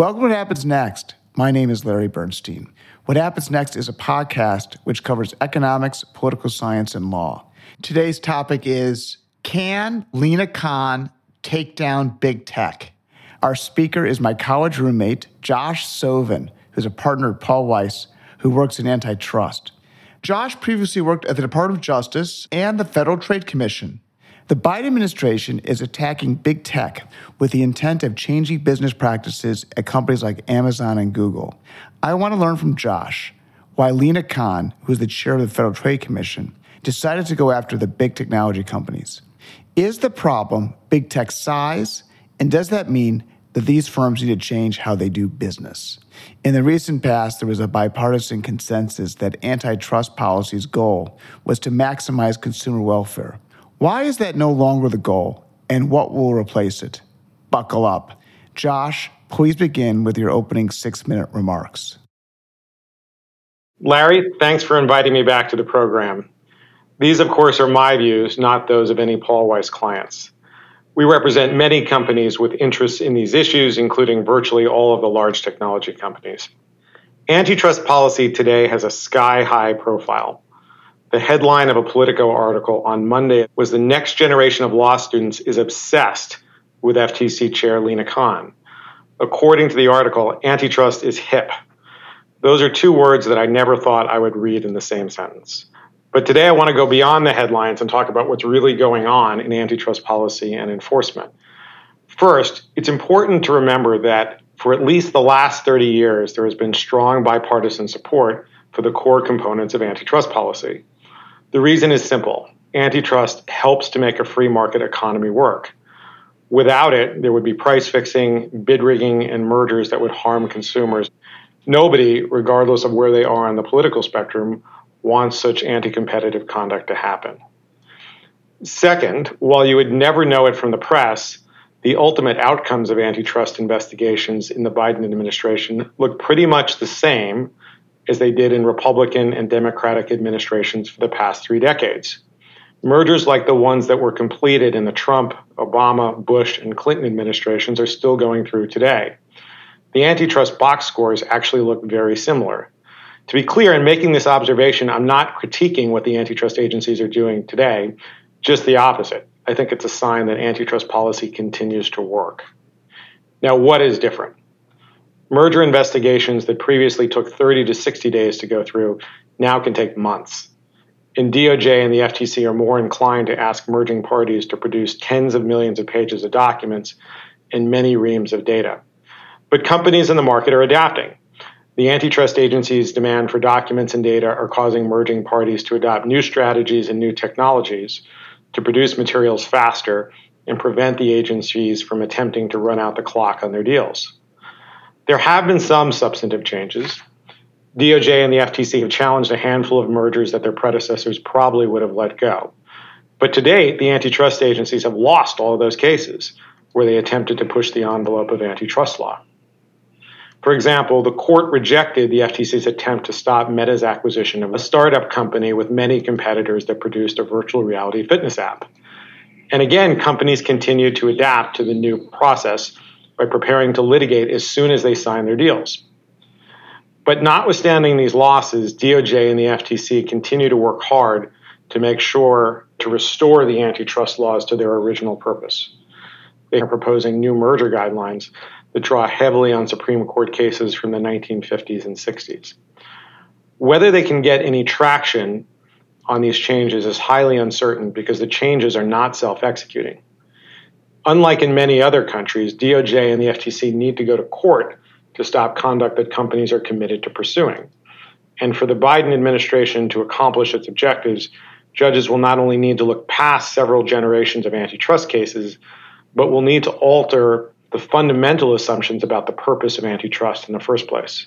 Welcome to What Happens Next. My name is Larry Bernstein. What Happens Next is a podcast which covers economics, political science, and law. Today's topic is Can Lina Khan take down big tech? Our speaker is my college roommate, Josh Soven, who's a partner at Paul Weiss, who works in antitrust. Josh previously worked at the Department of Justice and the Federal Trade Commission. The Biden administration is attacking big tech with the intent of changing business practices at companies like Amazon and Google. I want to learn from Josh why Lina Khan, who's the chair of the Federal Trade Commission, decided to go after the big technology companies. Is the problem big tech size? And does that mean that these firms need to change how they do business? In the recent past, there was a bipartisan consensus that antitrust policy's goal was to maximize consumer welfare. Why is that no longer the goal, and what will replace it? Buckle up. Josh, please begin with your opening six minute remarks. Larry, thanks for inviting me back to the program. These, of course, are my views, not those of any Paul Weiss clients. We represent many companies with interests in these issues, including virtually all of the large technology companies. Antitrust policy today has a sky high profile. The headline of a Politico article on Monday was The Next Generation of Law Students is Obsessed with FTC Chair Lina Khan. According to the article, antitrust is hip. Those are two words that I never thought I would read in the same sentence. But today I want to go beyond the headlines and talk about what's really going on in antitrust policy and enforcement. First, it's important to remember that for at least the last 30 years, there has been strong bipartisan support for the core components of antitrust policy. The reason is simple antitrust helps to make a free market economy work. Without it, there would be price fixing, bid rigging, and mergers that would harm consumers. Nobody, regardless of where they are on the political spectrum, wants such anti competitive conduct to happen. Second, while you would never know it from the press, the ultimate outcomes of antitrust investigations in the Biden administration look pretty much the same as they did in Republican and Democratic administrations for the past three decades. Mergers like the ones that were completed in the Trump, Obama, Bush, and Clinton administrations are still going through today. The antitrust box scores actually look very similar. To be clear, in making this observation, I'm not critiquing what the antitrust agencies are doing today, just the opposite. I think it's a sign that antitrust policy continues to work. Now, what is different? Merger investigations that previously took 30 to 60 days to go through now can take months. And DOJ and the FTC are more inclined to ask merging parties to produce tens of millions of pages of documents and many reams of data. But companies in the market are adapting. The antitrust agencies' demand for documents and data are causing merging parties to adopt new strategies and new technologies to produce materials faster and prevent the agencies from attempting to run out the clock on their deals. There have been some substantive changes. DOJ and the FTC have challenged a handful of mergers that their predecessors probably would have let go. But to date, the antitrust agencies have lost all of those cases where they attempted to push the envelope of antitrust law. For example, the court rejected the FTC's attempt to stop Meta's acquisition of a startup company with many competitors that produced a virtual reality fitness app. And again, companies continue to adapt to the new process by preparing to litigate as soon as they sign their deals. But notwithstanding these losses, DOJ and the FTC continue to work hard to make sure to restore the antitrust laws to their original purpose. They are proposing new merger guidelines that draw heavily on Supreme Court cases from the 1950s and 60s. Whether they can get any traction on these changes is highly uncertain because the changes are not self executing. Unlike in many other countries, DOJ and the FTC need to go to court to stop conduct that companies are committed to pursuing. And for the Biden administration to accomplish its objectives, judges will not only need to look past several generations of antitrust cases, but will need to alter the fundamental assumptions about the purpose of antitrust in the first place.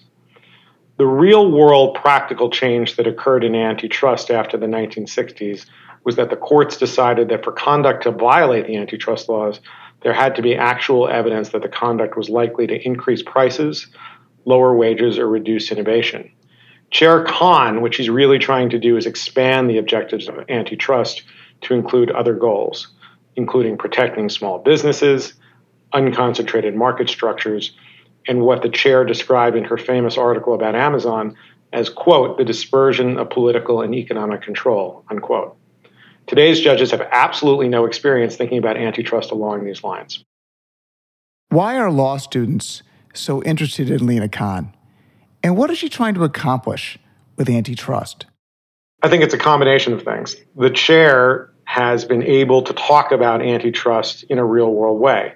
The real world practical change that occurred in antitrust after the 1960s was that the courts decided that for conduct to violate the antitrust laws, there had to be actual evidence that the conduct was likely to increase prices, lower wages, or reduce innovation. Chair Khan, which he's really trying to do, is expand the objectives of antitrust to include other goals, including protecting small businesses, unconcentrated market structures, and what the chair described in her famous article about Amazon as, quote, the dispersion of political and economic control, unquote. Today's judges have absolutely no experience thinking about antitrust along these lines. Why are law students so interested in Lina Khan? And what is she trying to accomplish with antitrust? I think it's a combination of things. The chair has been able to talk about antitrust in a real world way.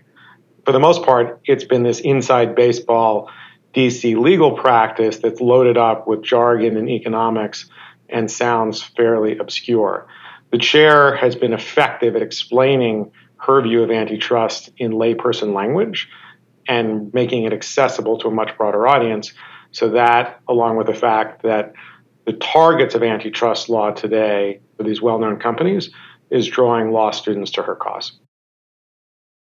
For the most part, it's been this inside baseball DC legal practice that's loaded up with jargon and economics and sounds fairly obscure. The chair has been effective at explaining her view of antitrust in layperson language and making it accessible to a much broader audience. So, that, along with the fact that the targets of antitrust law today for these well known companies is drawing law students to her cause.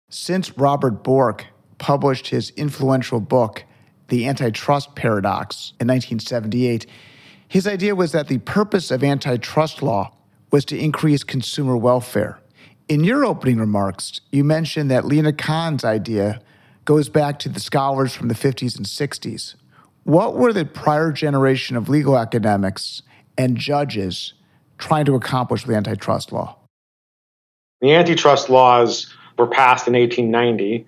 Since Robert Bork published his influential book, The Antitrust Paradox, in 1978, his idea was that the purpose of antitrust law was to increase consumer welfare. In your opening remarks, you mentioned that Lina Khan's idea goes back to the scholars from the 50s and 60s. What were the prior generation of legal academics and judges trying to accomplish with antitrust law? The antitrust laws were passed in 1890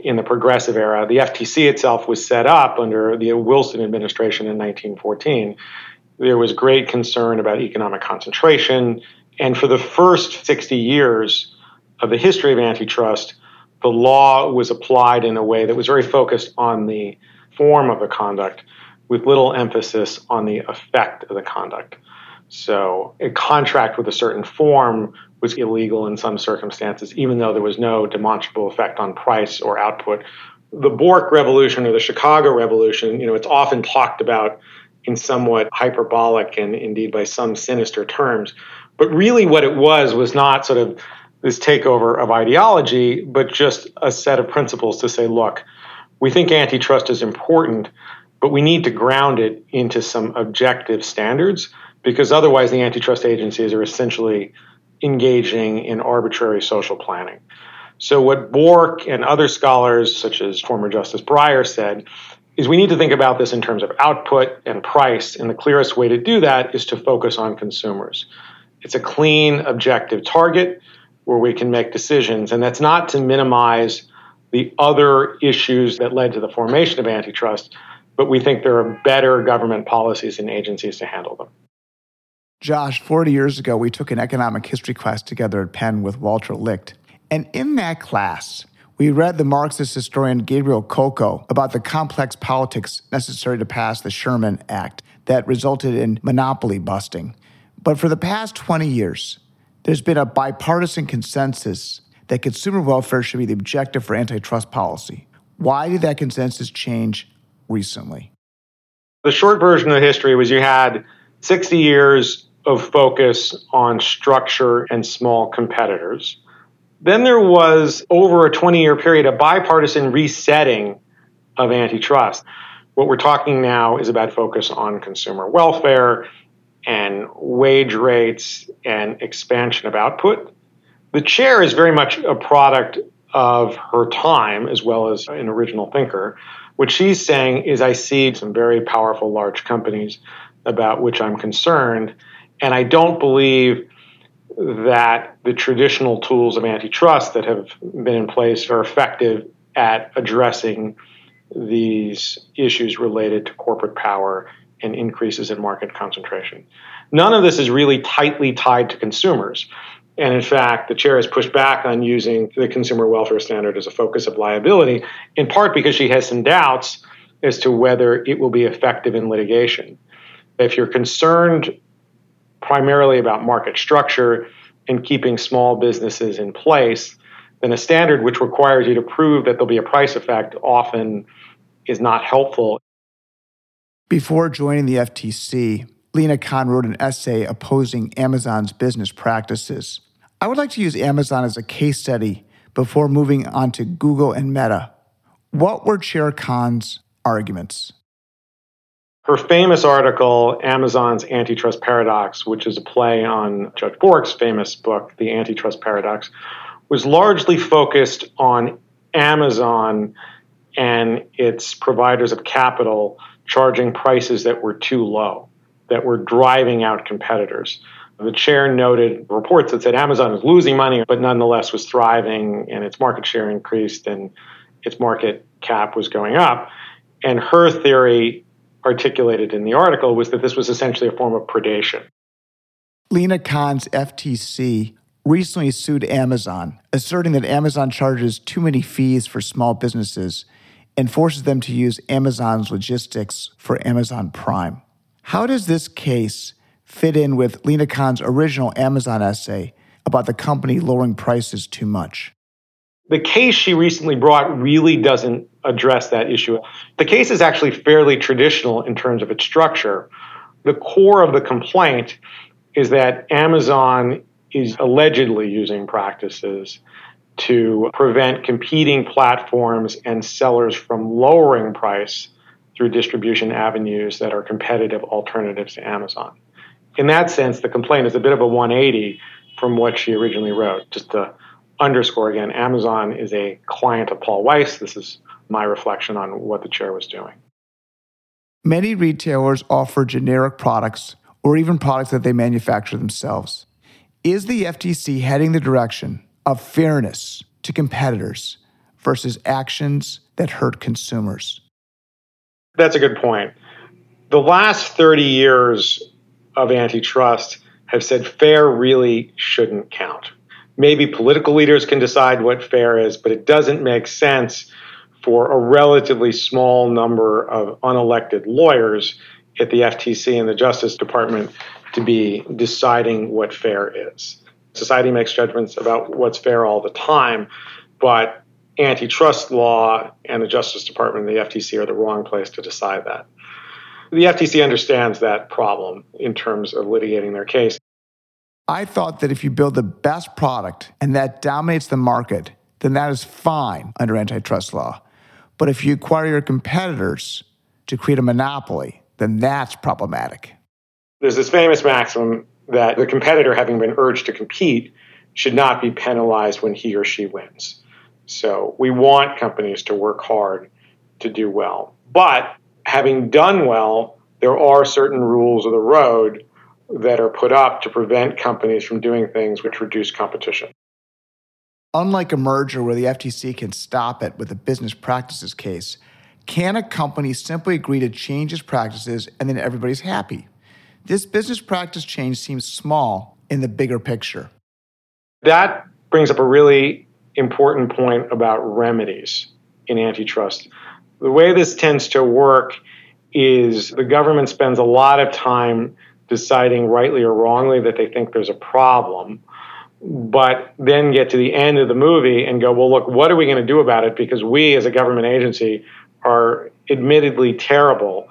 in the progressive era. The FTC itself was set up under the Wilson administration in 1914. There was great concern about economic concentration. And for the first 60 years of the history of antitrust, the law was applied in a way that was very focused on the form of the conduct with little emphasis on the effect of the conduct. So, a contract with a certain form was illegal in some circumstances, even though there was no demonstrable effect on price or output. The Bork Revolution or the Chicago Revolution, you know, it's often talked about in somewhat hyperbolic and indeed by some sinister terms. But really, what it was was not sort of this takeover of ideology, but just a set of principles to say, look, we think antitrust is important, but we need to ground it into some objective standards because otherwise the antitrust agencies are essentially engaging in arbitrary social planning. So, what Bork and other scholars, such as former Justice Breyer, said is we need to think about this in terms of output and price, and the clearest way to do that is to focus on consumers. It's a clean, objective target where we can make decisions, and that's not to minimize the other issues that led to the formation of antitrust, but we think there are better government policies and agencies to handle them. Josh, 40 years ago, we took an economic history class together at Penn with Walter Licht. And in that class, we read the Marxist historian Gabriel Kolko about the complex politics necessary to pass the Sherman Act that resulted in monopoly busting. But for the past 20 years, there's been a bipartisan consensus that consumer welfare should be the objective for antitrust policy. Why did that consensus change recently? The short version of history was you had 60 years of focus on structure and small competitors. Then there was, over a 20 year period, a bipartisan resetting of antitrust. What we're talking now is about focus on consumer welfare and wage rates and expansion of output. The chair is very much a product of her time as well as an original thinker. What she's saying is, I see some very powerful large companies about which I'm concerned and I don't believe that the traditional tools of antitrust that have been in place are effective at addressing these issues related to corporate power and increases in market concentration. None of this is really tightly tied to consumers. And in fact, the chair has pushed back on using the consumer welfare standard as a focus of liability, in part because she has some doubts as to whether it will be effective in litigation. If you're concerned primarily about market structure and keeping small businesses in place, then a standard which requires you to prove that there'll be a price effect often is not helpful. Before joining the FTC, Lina Khan wrote an essay opposing Amazon's business practices. I would like to use Amazon as a case study before moving on to Google and Meta. What were Chair Khan's arguments? Her famous article, Amazon's Antitrust Paradox, which is a play on Judge Bork's famous book, The Antitrust Paradox, was largely focused on Amazon and its providers of capital charging prices that were too low, that were driving out competitors. The chair noted reports that said Amazon was losing money, but nonetheless was thriving and its market share increased and its market cap was going up. And her theory, articulated in the article, was that this was essentially a form of predation. Lina Khan's FTC recently sued Amazon, asserting that Amazon charges too many fees for small businesses and forces them to use Amazon's logistics for Amazon Prime. How does this case fit in with Lina Khan's original Amazon essay about the company lowering prices too much? The case she recently brought really doesn't address that issue. The case is actually fairly traditional in terms of its structure. The core of the complaint is that Amazon is allegedly using practices to prevent competing platforms and sellers from lowering price through distribution avenues that are competitive alternatives to Amazon. In that sense, the complaint is a bit of a 180 from what she originally wrote. Just to underscore again, Amazon is a client of Paul Weiss. This is my reflection on what the chair was doing. Many retailers offer generic products or even products that they manufacture themselves. Is the FTC heading the direction of fairness to competitors versus actions that hurt consumers? That's a good point. The last 30 years of antitrust have said fair really shouldn't count. Maybe political leaders can decide what fair is, but it doesn't make sense for a relatively small number of unelected lawyers at the FTC and the Justice Department to be deciding what fair is. Society makes judgments about what's fair all the time, but antitrust law and the Justice Department and the FTC are the wrong place to decide that. The FTC understands that problem in terms of litigating their case. I thought that if you build the best product and that dominates the market, then that is fine under antitrust law. But if you acquire your competitors to create a monopoly, then that's problematic. There's this famous maxim that the competitor, having been urged to compete, should not be penalized when he or she wins. So we want companies to work hard to do well. But having done well, there are certain rules of the road that are put up to prevent companies from doing things which reduce competition. Unlike a merger where the FTC can stop it with a business practices case, can a company simply agree to change its practices and then everybody's happy? This business practice change seems small in the bigger picture. That brings up a really important point about remedies in antitrust. The way this tends to work is the government spends a lot of time deciding rightly or wrongly that they think there's a problem, but then get to the end of the movie and go, well, look, what are we going to do about it? Because we, as a government agency, are admittedly terrible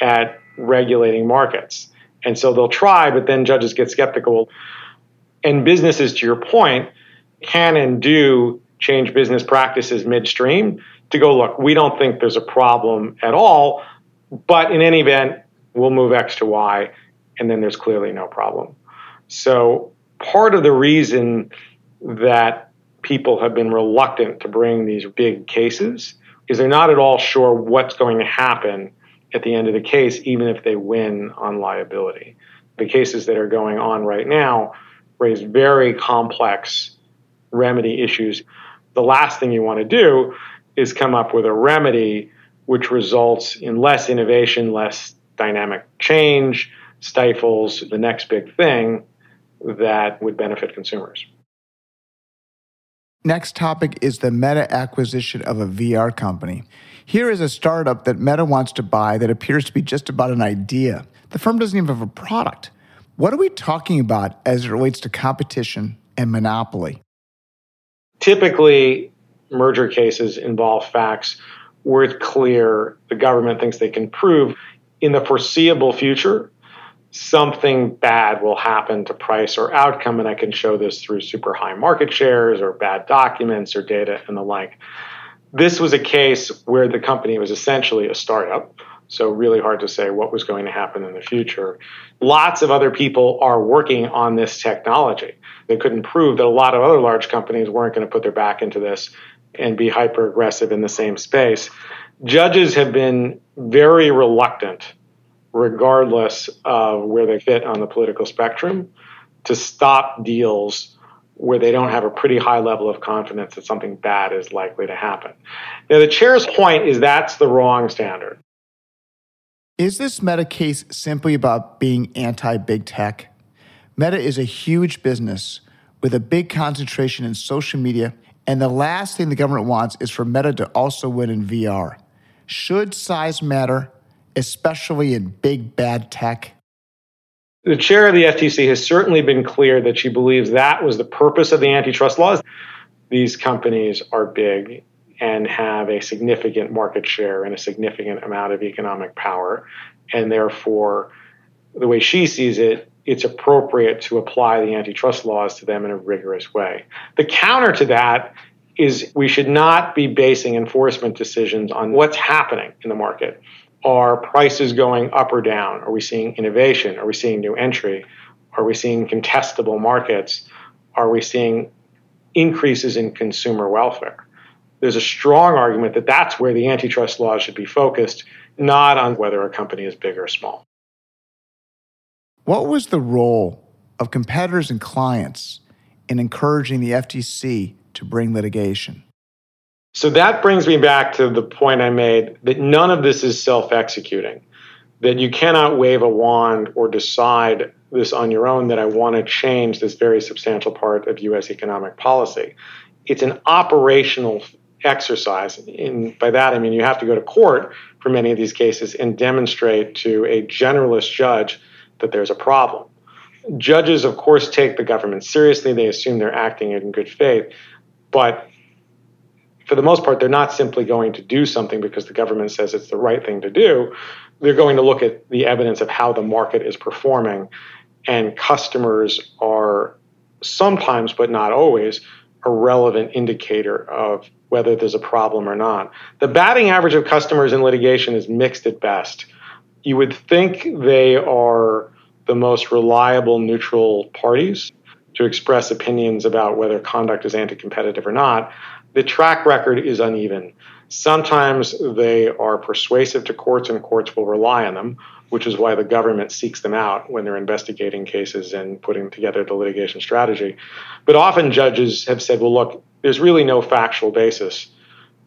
at regulating markets. And so they'll try, but then judges get skeptical. And businesses, to your point, can and do change business practices midstream to go, look, we don't think there's a problem at all, but in any event, we'll move X to Y, and then there's clearly no problem. So part of the reason that people have been reluctant to bring these big cases is they're not at all sure what's going to happen at the end of the case, even if they win on liability. The cases that are going on right now raise very complex remedy issues. The last thing you want to do is come up with a remedy which results in less innovation, less dynamic change, stifles the next big thing that would benefit consumers. Next topic is the Meta acquisition of a VR company. Here is a startup that Meta wants to buy that appears to be just about an idea. The firm doesn't even have a product. What are we talking about as it relates to competition and monopoly? Typically, merger cases involve facts where it's clear the government thinks they can prove in the foreseeable future something bad will happen to price or outcome. And I can show this through super high market shares or bad documents or data and the like. This was a case where the company was essentially a startup. So, really hard to say what was going to happen in the future. Lots of other people are working on this technology. They couldn't prove that a lot of other large companies weren't going to put their back into this and be hyper aggressive in the same space. Judges have been very reluctant, regardless of where they fit on the political spectrum, to stop deals where they don't have a pretty high level of confidence that something bad is likely to happen. Now, the chair's point is that's the wrong standard. Is this Meta case simply about being anti big tech? Meta is a huge business with a big concentration in social media, and the last thing the government wants is for Meta to also win in VR. Should size matter, especially in big bad tech? The chair of the FTC has certainly been clear that she believes that was the purpose of the antitrust laws. These companies are big and have a significant market share and a significant amount of economic power. And therefore, the way she sees it, it's appropriate to apply the antitrust laws to them in a rigorous way. The counter to that is we should not be basing enforcement decisions on what's happening in the market. Are prices going up or down? Are we seeing innovation? Are we seeing new entry? Are we seeing contestable markets? Are we seeing increases in consumer welfare? There's a strong argument that that's where the antitrust laws should be focused, not on whether a company is big or small. What was the role of competitors and clients in encouraging the FTC to bring litigation? So that brings me back to the point I made that none of this is self executing, that you cannot wave a wand or decide this on your own that I want to change this very substantial part of US economic policy. It's an operational exercise. And by that, I mean you have to go to court for many of these cases and demonstrate to a generalist judge that there's a problem. Judges, of course, take the government seriously. They assume they're acting in good faith. But for the most part, they're not simply going to do something because the government says it's the right thing to do. They're going to look at the evidence of how the market is performing. And customers are sometimes, but not always, a relevant indicator of whether there's a problem or not. The batting average of customers in litigation is mixed at best you would think they are the most reliable neutral parties to express opinions about whether conduct is anti competitive or not. The track record is uneven. Sometimes they are persuasive to courts and courts will rely on them, which is why the government seeks them out when they're investigating cases and putting together the litigation strategy. But often judges have said, well, look, there's really no factual basis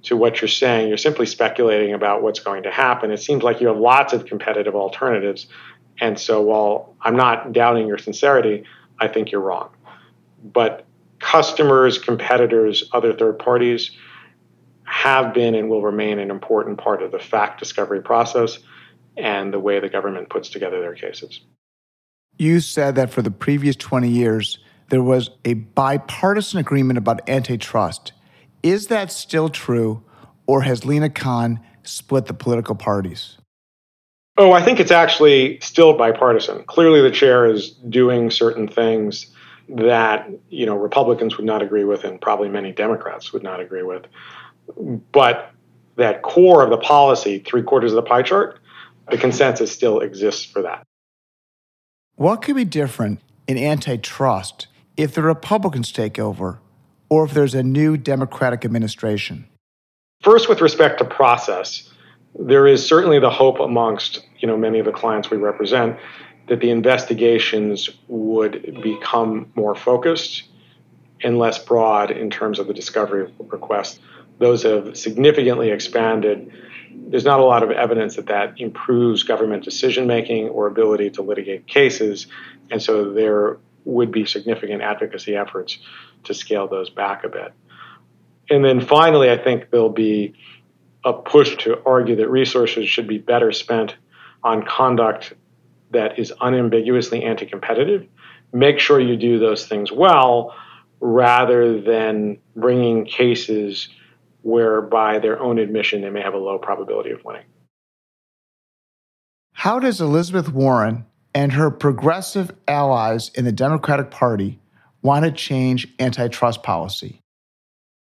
to what you're saying. You're simply speculating about what's going to happen. It seems like you have lots of competitive alternatives. And so while I'm not doubting your sincerity, I think you're wrong. But customers, competitors, other third parties have been and will remain an important part of the fact discovery process and the way the government puts together their cases. You said that for the previous 20 years, there was a bipartisan agreement about antitrust is that still true, or has Lina Khan split the political parties? Oh, I think it's actually still bipartisan. Clearly, the chair is doing certain things that you know Republicans would not agree with, and probably many Democrats would not agree with. But that core of the policy, three quarters of the pie chart, the consensus still exists for that. What could be different in antitrust if the Republicans take over or if there's a new Democratic administration? First, with respect to process, there is certainly the hope amongst you know many of the clients we represent that the investigations would become more focused and less broad in terms of the discovery requests. Those have significantly expanded. There's not a lot of evidence that that improves government decision making or ability to litigate cases, and so there would be significant advocacy efforts to scale those back a bit. And then finally, I think there'll be a push to argue that resources should be better spent on conduct that is unambiguously anti competitive. Make sure you do those things well rather than bringing cases where, by their own admission, they may have a low probability of winning. How does Elizabeth Warren and her progressive allies in the Democratic Party want to change antitrust policy.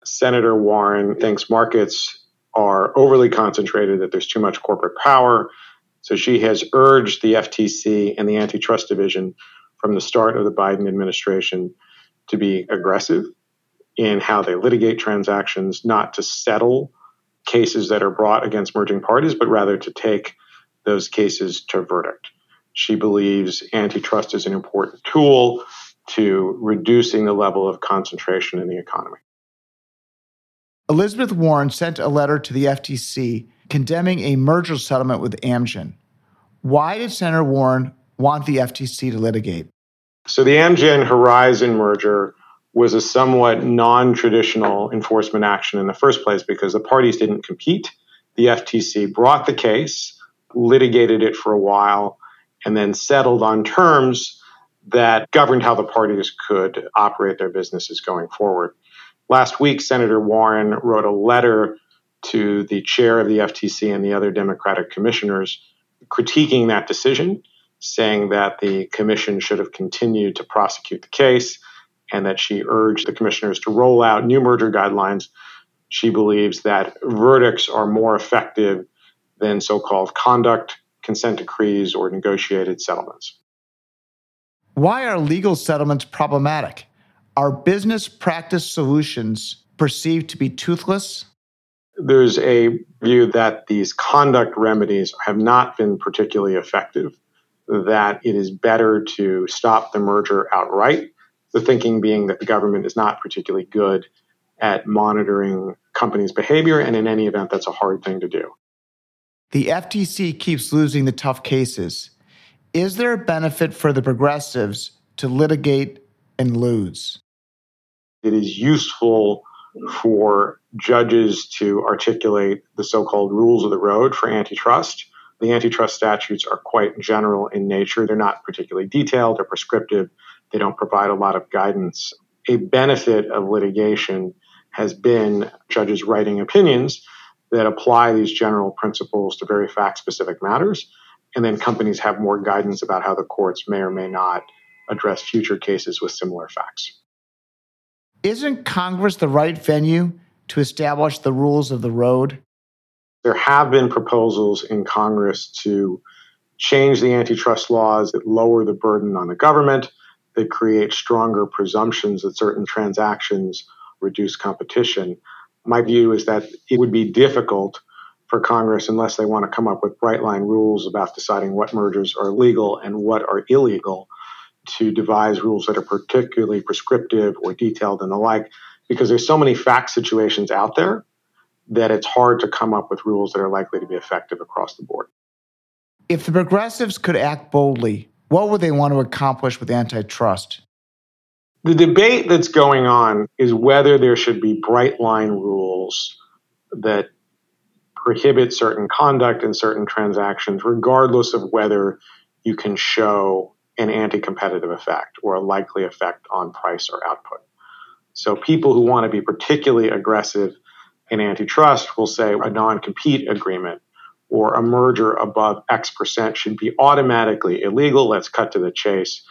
Senator Warren thinks markets are overly concentrated, that there's too much corporate power. So she has urged the FTC and the antitrust division from the start of the Biden administration to be aggressive in how they litigate transactions, not to settle cases that are brought against merging parties, but rather to take those cases to verdict. She believes antitrust is an important tool to reducing the level of concentration in the economy. Elizabeth Warren sent a letter to the FTC condemning a merger settlement with Amgen. Why did Senator Warren want the FTC to litigate? So, the Amgen Horizon merger was a somewhat non traditional enforcement action in the first place because the parties didn't compete. The FTC brought the case, litigated it for a while, and then settled on terms that governed how the parties could operate their businesses going forward. Last week, Senator Warren wrote a letter to the chair of the FTC and the other Democratic commissioners critiquing that decision, saying that the commission should have continued to prosecute the case and that she urged the commissioners to roll out new merger guidelines. She believes that verdicts are more effective than so called conduct, consent decrees, or negotiated settlements. Why are legal settlements problematic? Are business practice solutions perceived to be toothless? There's a view that these conduct remedies have not been particularly effective, that it is better to stop the merger outright the thinking being that the government is not particularly good at monitoring companies' behavior, and in any event, that's a hard thing to do. The FTC keeps losing the tough cases. Is there a benefit for the progressives to litigate and lose? It is useful for judges to articulate the so called rules of the road for antitrust. The antitrust statutes are quite general in nature. They're not particularly detailed or prescriptive. They don't provide a lot of guidance. A benefit of litigation has been judges writing opinions that apply these general principles to very fact specific matters. And then companies have more guidance about how the courts may or may not address future cases with similar facts. Isn't Congress the right venue to establish the rules of the road? There have been proposals in Congress to change the antitrust laws that lower the burden on the government that create stronger presumptions that certain transactions reduce competition. My view is that it would be difficult for Congress unless they want to come up with bright line rules about deciding what mergers are legal and what are illegal to devise rules that are particularly prescriptive or detailed and the like because there's so many fact situations out there that it's hard to come up with rules that are likely to be effective across the board. If the progressives could act boldly, what would they want to accomplish with antitrust? The debate that's going on is whether there should be bright line rules that prohibit certain conduct in certain transactions, regardless of whether you can show an anti competitive effect or a likely effect on price or output. So, people who want to be particularly aggressive in antitrust will say a non compete agreement or a merger above X percent should be automatically illegal. Let's cut to the chase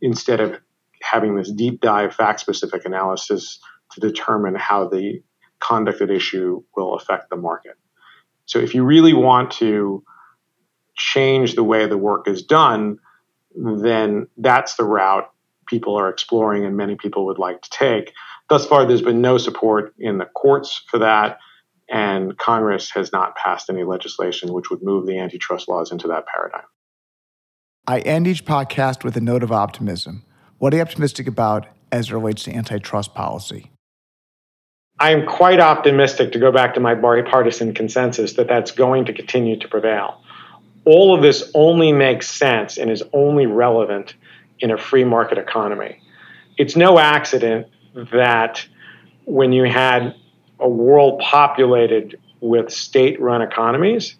instead of having this deep dive fact specific analysis to determine how the conduct at issue will affect the market. So if you really want to change the way the work is done, then that's the route people are exploring and many people would like to take. Thus far, there's been no support in the courts for that and Congress has not passed any legislation which would move the antitrust laws into that paradigm. I end each podcast with a note of optimism. What are you optimistic about as it relates to antitrust policy? I am quite optimistic to go back to my bipartisan consensus that that's going to continue to prevail. All of this only makes sense and is only relevant in a free market economy. It's no accident that when you had a world populated with state run economies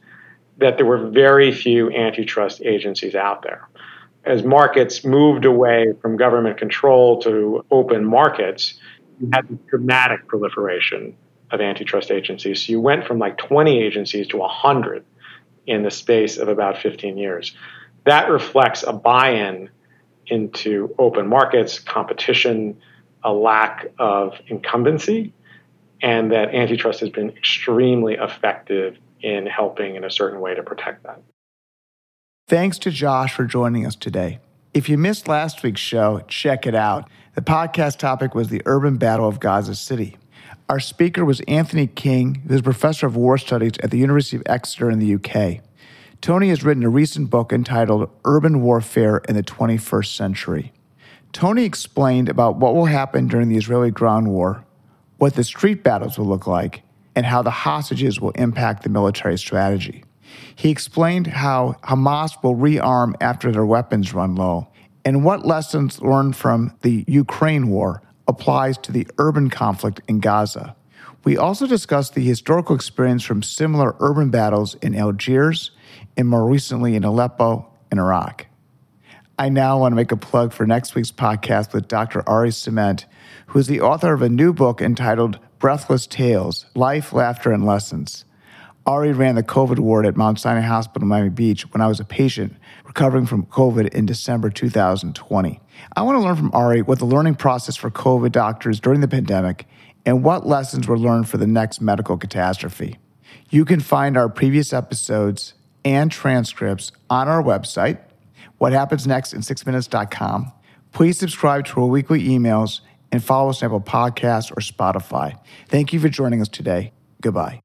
that there were very few antitrust agencies out there. As markets moved away from government control to open markets, you had dramatic proliferation of antitrust agencies. So you went from like 20 agencies to 100 in the space of about 15 years. That reflects a buy in into open markets, competition, a lack of incumbency, and that antitrust has been extremely effective in helping in a certain way to protect that. Thanks to Josh for joining us today. If you missed last week's show, check it out. The podcast topic was the urban battle of Gaza City. Our speaker was Anthony King, who is professor of war studies at the University of Exeter in the UK. Tony has written a recent book entitled Urban Warfare in the 21st Century. Tony explained about what will happen during the Israeli ground war, what the street battles will look like, and how the hostages will impact the military strategy. He explained how Hamas will rearm after their weapons run low, and what lessons learned from the Ukraine war applies to the urban conflict in Gaza. We also discussed the historical experience from similar urban battles in Algiers and more recently in Aleppo in Iraq. I now want to make a plug for next week's podcast with Dr. Ari Ciment, who is the author of a new book entitled Breathless Tales Life, Laughter, and Lessons. Ari ran the COVID ward at Mount Sinai Hospital in Miami Beach when I was a patient recovering from COVID in December 2020. I want to learn from Ari what the learning process for COVID doctors during the pandemic and what lessons were learned for the next medical catastrophe. You can find our previous episodes and transcripts on our website, what happens next in 6minutes.com. Please subscribe to our weekly emails and follow us on Apple Podcasts or Spotify. Thank you for joining us today. Goodbye.